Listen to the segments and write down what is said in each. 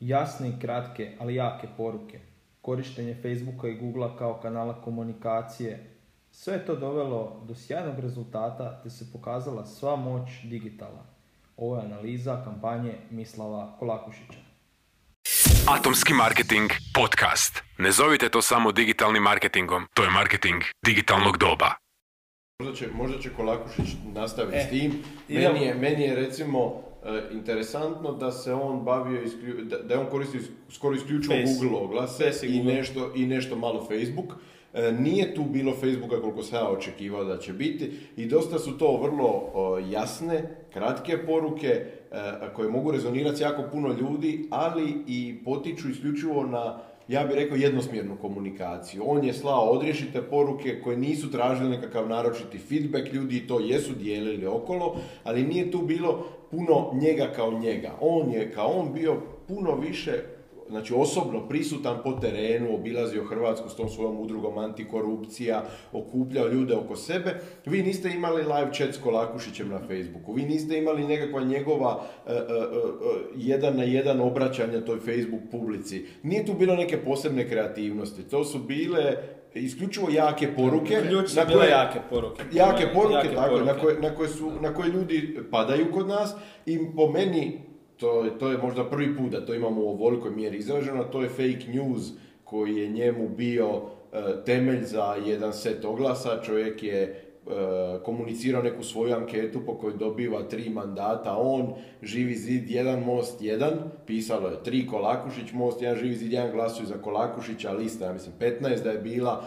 Jasne i kratke, ali jake poruke. Korištenje Facebooka i Googlea kao kanala komunikacije. Sve je to dovelo do sjajnog rezultata te se pokazala sva moć digitala. Ovo je analiza kampanje Mislava Kolakušića. Atomski marketing podcast. Ne zovite to samo digitalnim marketingom, to je marketing digitalnog doba. Možda će, možda će Kolakušić nastaviti E, s tim. Meni je, meni je recimo interesantno da se on bavio, isklju- da, da je on koristio is- skoro isključivo Face. Google oglase Face i Google. nešto, i nešto malo Facebook. E, nije tu bilo Facebooka koliko sam ja očekivao da će biti i dosta su to vrlo jasne, kratke poruke e, koje mogu rezonirati s jako puno ljudi, ali i potiču isključivo na ja bih rekao jednosmjernu komunikaciju. On je slao odriješite poruke koje nisu tražili nekakav naročiti feedback, ljudi to jesu dijelili okolo, ali nije tu bilo puno njega kao njega. On je kao on bio puno više znači osobno prisutan po terenu, obilazio Hrvatsku s tom svojom udrugom antikorupcija, okupljao ljude oko sebe. Vi niste imali live chat s Kolakušićem na Facebooku, vi niste imali nekakva njegova e, e, e, jedan na jedan obraćanja toj Facebook publici. Nije tu bilo neke posebne kreativnosti, to su bile isključivo jake poruke. Ključ na bile koje- jake poruke. Jake poruke, Jake tako, na koje, na, koje su, na koje ljudi padaju kod nas i po meni, to, to je možda prvi put da to imamo u ovolikoj mjeri izraženo, to je fake news koji je njemu bio e, temelj za jedan set oglasa. Čovjek je e, komunicirao neku svoju anketu po kojoj dobiva tri mandata, on, Živi zid, jedan most, jedan, pisalo je tri Kolakušić most, jedan Živi zid, jedan glasuju za Kolakušića, lista, ja mislim, 15 da je bila,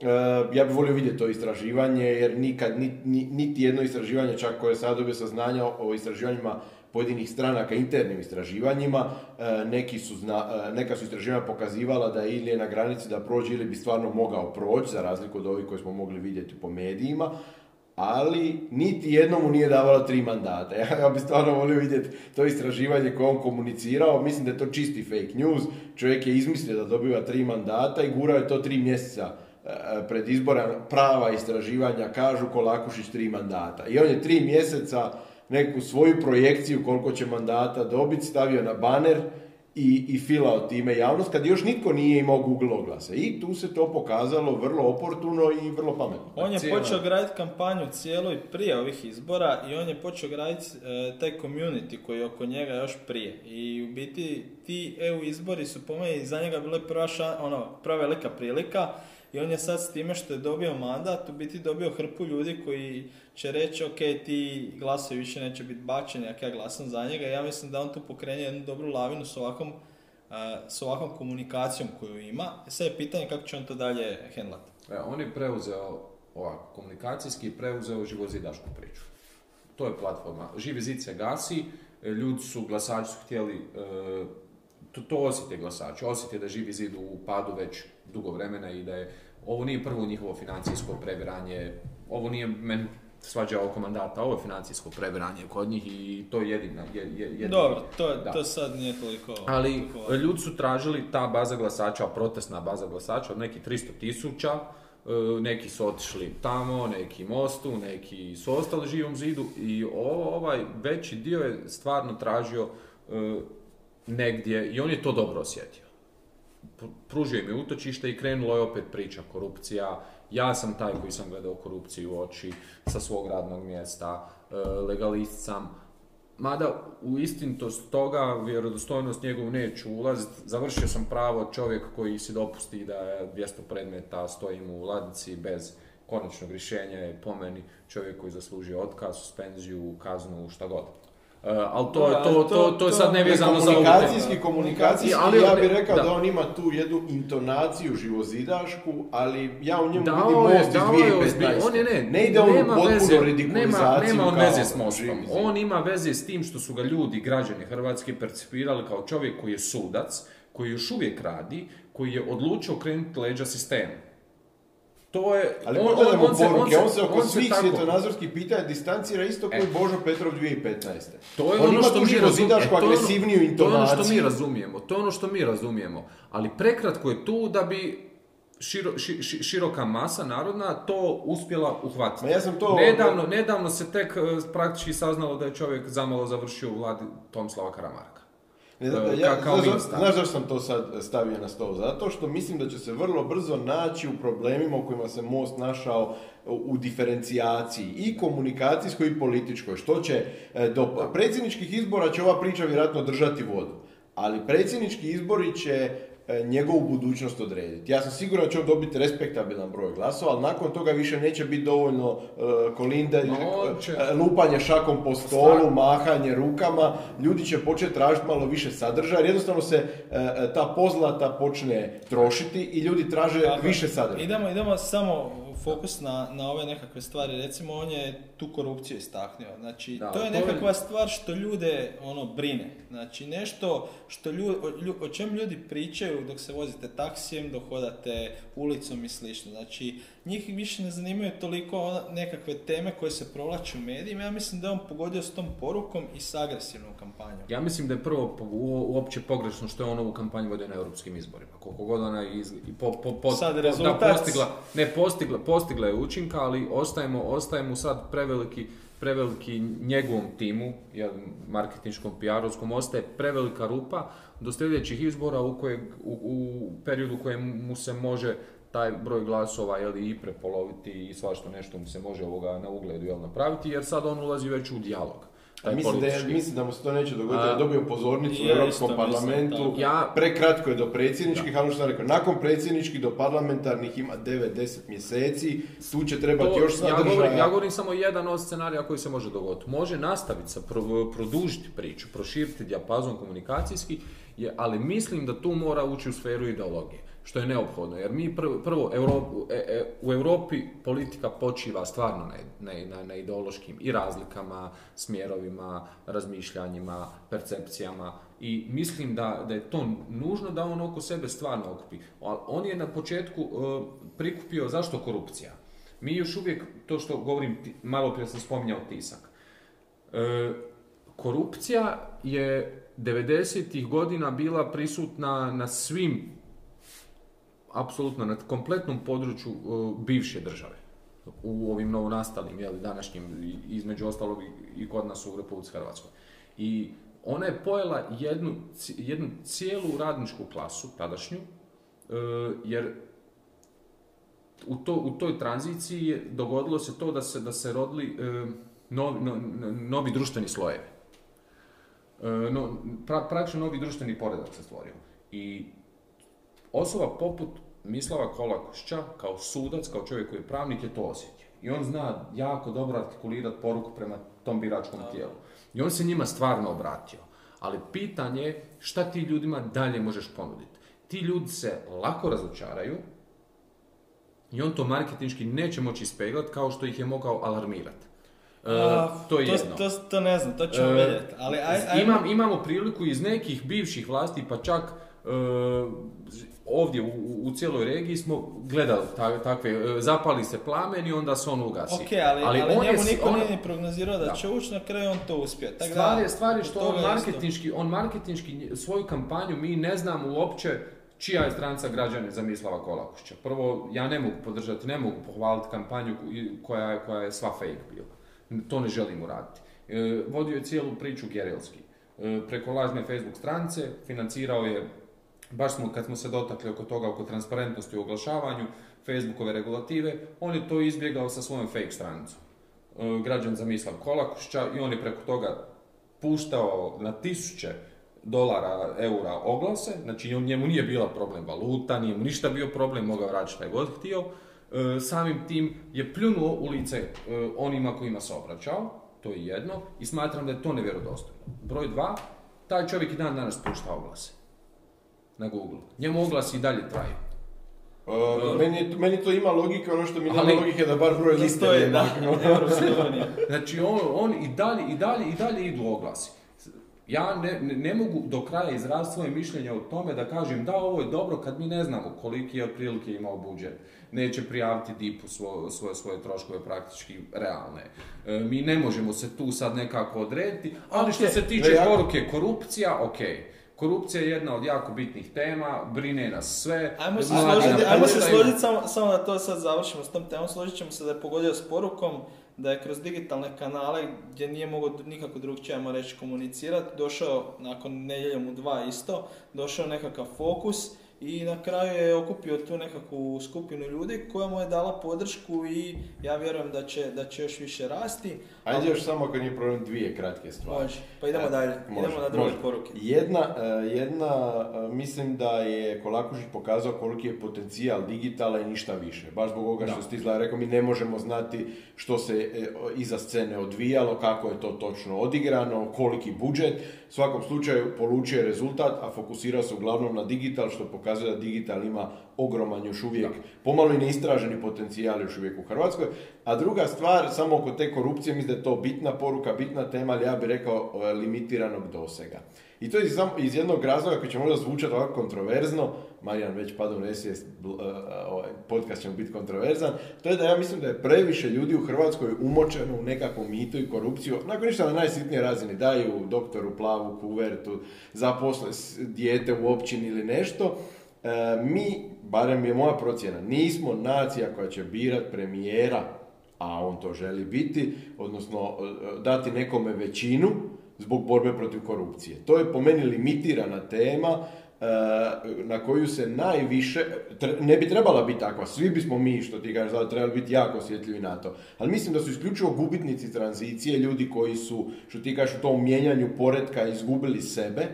E, ja bih volio vidjeti to istraživanje, jer nikad, ni- ni- niti jedno istraživanje, čak koje ja dobio saznanja o istraživanjima pojedinih stranaka, internim istraživanjima, e, neki su zna- e, neka su istraživanja pokazivala da ili je na granici da prođe ili bi stvarno mogao proći, za razliku od ovih koje smo mogli vidjeti po medijima, ali niti jednom mu nije davalo tri mandata. Ja, ja bih stvarno volio vidjeti to istraživanje koje on komunicirao. Mislim da je to čisti fake news. Čovjek je izmislio da dobiva tri mandata i gurao je to tri mjeseca e, pred izbora. Prava istraživanja kažu Kolakušić tri mandata. I on je tri mjeseca neku svoju projekciju koliko će mandata dobiti stavio na baner i, i filao time javnost kad još nitko nije imao Google oglase. I tu se to pokazalo vrlo oportuno i vrlo pametno. On je Cijela- počeo graditi kampanju cijelo i prije ovih izbora i on je počeo graditi e, taj community koji je oko njega još prije. I u biti ti EU izbori su po meni za njega bile prva, ša- ono, prva velika prilika i on je sad s time što je dobio mandat u biti dobio hrpu ljudi koji će reći ok ti glasovi više neće biti bačeni ako ja glasam za njega. Ja mislim da on tu pokrenje jednu dobru lavinu s ovakvom, e, s ovakvom komunikacijom koju ima. Sad je pitanje kako će on to dalje hendlati. E, on je preuzeo, ovako, komunikacijski preuzeo živozidašku priču. To je platforma. Živi zid se gasi, e, ljudi su, glasači su htjeli, e, to, to osjete glasači, osjete da živi zid u padu već dugo vremena i da je, ovo nije prvo njihovo financijsko previranje, ovo nije meni svađa oko mandata, ovo je financijsko previranje kod njih i to je jedina, je, je, jedina- Dobro, to, Da. to sad nije toliko... Ali toliko ljudi su tražili ta baza glasača, protestna baza glasača od nekih 300 tisuća, e, neki su otišli tamo, neki mostu, neki su ostali živom zidu i ovaj veći dio je stvarno tražio e, negdje i on je to dobro osjetio. Pr- Pružio im je utočište i krenula je opet priča korupcija. Ja sam taj koji sam gledao korupciju u oči sa svog radnog mjesta, e, legalist sam. Mada u istinitost toga, vjerodostojnost njegovu neću ulaziti. Završio sam pravo čovjek koji si dopusti da je 200 predmeta stoji u ladici bez konačnog rješenja je po meni čovjek koji zaslužio otkaz, suspenziju, kaznu, šta god. E, ali to, Da, to, to, to- to, je sad nevezano za ovu. Komunikacijski, komunikacijski, Ali- ja bih rekao da. da. on ima tu jednu intonaciju živozidašku, ali ja u njemu Dao vidim most iz dao je 2015. ozbilj- on je ne, ne ide on u nema potpuno veze, nema, nema on veze s mostom. On ima veze s tim što su ga ljudi, građani Hrvatske, percipirali kao čovjek koji je sudac, koji još uvijek radi, koji je odlučio krenuti leđa sistemu. To je... Ali on- on- on se- poruke, on on se- se oko on se svih svjetonazorskih pitanja distancira isto kao E. Božo Petrov 2015. To je on ono što mi razumijemo. živozidašku agresivniju To je ono što mi razumijemo. To je ono što mi razumijemo. Ali prekratko je tu da bi širo- ši- ši- široka masa narodna to uspjela uhvatiti. Ma ja sam to- Nedavno, nedavno se tek e, praktički saznalo da je čovjek zamalo završio u vladi Tomislava Karamarka. Ne, da, ja, ka- kao znaš, zašto sam to sad stavio na stol? Zato što mislim da će se vrlo brzo naći u problemima u kojima se Most našao u diferencijaciji i komunikacijskoj i političkoj. Što će, e, do predsjedničkih izbora će ova priča vjerojatno držati vodu. Ali predsjednički izbori će njegovu budućnost odrediti. Ja sam siguran da će on dobiti respektabilan broj glasova, ali nakon toga više neće biti dovoljno uh, kolinda, Ma on će- e, lupanje šakom po stolu, mahanje rukama, ljudi će početi tražiti malo više sadržaja, jednostavno se e, e, ta pozlata počne trošiti i ljudi traže Tako više sadržaja. Idemo, idemo samo fokus na, na ove nekakve stvari. Recimo, on je tu korupciju istaknuo. Znači, Da, to je to je- nekakva stvar što ljude ono brine. Znači, nešto što lju, o, o čem ljudi pričaju dok se vozite taksijem, dok hodate ulicom i slično. Znači, njih više ne zanimaju toliko nekakve teme koje se provlače u medijima. Ja mislim da je on pogodio s tom porukom i s agresivnom kampanjom. Ja mislim da je prvo uopće pogrešno što je on ovu kampanju vodio na europskim izborima. Koliko god ona iz, i po, po, po- Sad rezultat- da, postigla, ne postigla, postigla je učinka, ali ostajemo, ostajemo sad preveliki, preveliki njegovom timu, marketinškom, PR-ovskom, ostaje prevelika rupa do sljedećih izbora u, kojeg, u, u periodu u kojem mu se može taj broj glasova jel, i prepoloviti i svašto nešto mu se može ovoga na ugledu jel, napraviti, jer sad on ulazi već u dijalog. Mislim, da je, mislim da mu se to neće dogoditi, da je dobio pozornicu u Ja Europskom mislim, parlamentu. Ja- prekratko je do predsjedničkih, ali ono što sam rekao, nakon predsjedničkih do parlamentarnih ima 9-10 mjeseci, tu će trebati To- još ja sadržaja. govorim, ja govorim samo jedan od scenarija koji se može dogoditi. Može nastaviti sa pro- produžiti priču, proširiti dijapazon komunikacijski, je, ali mislim da tu mora ući u sferu ideologije, što je neophodno. Jer mi prvo, prvo Europu- e- e, u Europi politika počiva stvarno na, na, na, ideološkim i razlikama, smjerovima, razmišljanjima, percepcijama i mislim da, da je to nužno da on oko sebe stvarno okupi. On je na početku e, prikupio zašto korupcija? Mi još uvijek, to što govorim, malo prije sam spominjao tisak. E, korupcija je 90-ih godina bila prisutna na svim, apsolutno na kompletnom području e, bivše države. U ovim novonastalim, jel, današnjim, između ostalog i- kod nas u Republici Hrvatskoj. I ona je pojela jednu, jednu cijelu radničku klasu, tadašnju, e, jer u, to, u toj tranziciji je dogodilo se to da se, da se rodili e, novi, no- no- novi društveni slojevi. No, pra, praktično novi društveni poredak se stvorio. I osoba poput Mislava Kolakušća, kao sudac, kao čovjek koji je pravnik, je to osjetio. I on zna jako dobro artikulirati poruku prema tom biračkom tijelu. I on se njima stvarno obratio. Ali pitanje je šta ti ljudima dalje možeš ponuditi. Ti ljudi se lako razočaraju, i on to marketinški neće moći ispeglati kao što ih je mogao alarmirati. E, A, to je jedno. To, to ne znam, to ćemo E, vidjeti. Ali aj, ajmo- Imam, imamo priliku iz nekih bivših vlasti, pa čak e, ovdje u, u cijeloj regiji smo gledali ta- takve, e, zapali se plamen i onda se on ugasi. Ok, ali, ali, on je njemu niko on- nije ni prognozirao da, Da. će ući, na kraju on to uspio. Tako Stvar je, stvar je što on marketinški, on marketinški svoju kampanju, mi ne znamo uopće čija je stranca građane za Mislava Kolakušća. Prvo, ja ne mogu podržati, ne mogu pohvaliti kampanju ko- koja, je- koja je sva fake bila. To ne želim uraditi. E, vodio je cijelu priču Gerilski. E, preko lažne Facebook stranice financirao je, baš smo kad smo se dotakli oko toga, oko transparentnosti u oglašavanju, Facebookove regulative, on je to izbjegao sa svojom fake stranicom. E, građan za Mislav Kolakušća i on je preko toga puštao na tisuće dolara, eura oglase, znači njemu nije bila problem valuta, nije mu ništa bio problem, mogao raditi šta je god htio. E, samim tim je pljunuo u lice e, onima kojima se obraćao, to je jedno, i smatram da je to nevjerodostojno. Broj dva, taj čovjek i dan danas pušta oglase na Google. Njemu oglasi i dalje traju. Uh, meni, je- meni to ima logike, ono što mi nema logike da bar broj liste ne da. Znači on, on i dalje i dalje i dalje idu oglasi. Ja ne, ne, mogu do kraja izraziti svoje mišljenje o tome da kažem da ovo je dobro kad mi ne znamo koliki je otprilike imao budžet. Neće prijaviti DIP-u svo- svoje, svoje troškove praktički realne. E, mi ne možemo se tu sad nekako odrediti, ali što se tiče poruke korupcija, ok. Korupcija je jedna od jako bitnih tema, brine nas sve. Ajmo se složiti, ajmo se složiti samo, samo da to sad završimo s tom temom, složit ćemo se da je pogodio s porukom da je kroz digitalne kanale gdje nije mogao nikako drugčije, ajmo reći, komunicirati, došao nakon nedjeljom u dva isto, došao nekakav fokus i na kraju je okupio tu nekakvu skupinu ljudi koja mu je dala podršku i ja vjerujem da će, da će još više rasti. Ajde još samo ako nije problem dvije kratke stvari. Može, pa idemo dalje, Može, idemo na druge može. poruke. Jedna, e, jedna, e, mislim da je Kolakušić pokazao koliki je potencijal digitala i ništa više. Baš zbog ovoga što si ti zla rekao, mi ne možemo znati što se e, iza scene odvijalo, kako je to točno odigrano, koliki budžet. U svakom slučaju polučio je rezultat, a fokusirao se uglavnom na digital, što pokazuje da digital ima ogroman još uvijek, pomalo i neistraženi potencijal još uvijek u Hrvatskoj. A druga stvar, samo oko te korupcije, mislim da je to bitna poruka, bitna tema, ali ja bih rekao e, limitiranog dosega. I to je iz, jednog razloga koji će možda zvučati ovako kontroverzno, Marijan već pada u nesvijest, e, e, ovaj podcast će biti kontroverzan, to je da ja mislim da je previše ljudi u Hrvatskoj umočeno u nekakvu mitu i korupciju, onako ništa na najsitnije razini, daju doktoru plavu kuvertu, zaposle dijete u općini ili nešto, mi, barem je moja procjena, nismo nacija koja će birat premijera, a on to želi biti, odnosno e, dati nekome većinu zbog borbe protiv korupcije. To je po meni limitirana tema e, na koju se najviše, ne bi trebala biti takva, svi bismo mi, što ti kažeš, trebali biti jako osjetljivi na to, ali mislim da su isključivo gubitnici tranzicije, ljudi koji su, što ti kažeš, u tom mijenjanju poretka izgubili sebe,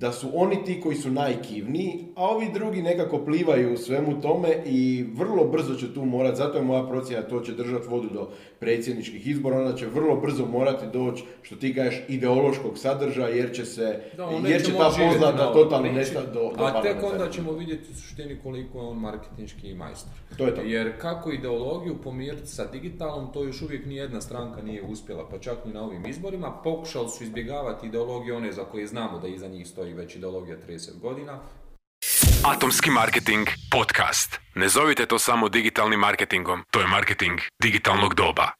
da su oni ti koji su najkivniji, a ovi drugi nekako plivaju u svemu tome i vrlo brzo će tu morati, zato je moja procjena to će držati vodu do predsjedničkih izbora, onda će vrlo brzo morati doći, što ti kažeš, ideološkog sadržaja, jer će se, Da, jer će ta poznata totalno nestati do, do A tek onda ćemo vidjeti u suštini koliko je on marketinški majstor. To je to. Jer kako ideologiju pomiriti sa digitalnom, to još uvijek ni jedna stranka nije uspjela, pa čak ni na ovim izborima. Pokušali su izbjegavati ideologije one za koje znamo da iza njih stoji već ideologija 30 godina. Atomski marketing podcast. Ne zovite to samo digitalnim marketingom, to je marketing digitalnog doba.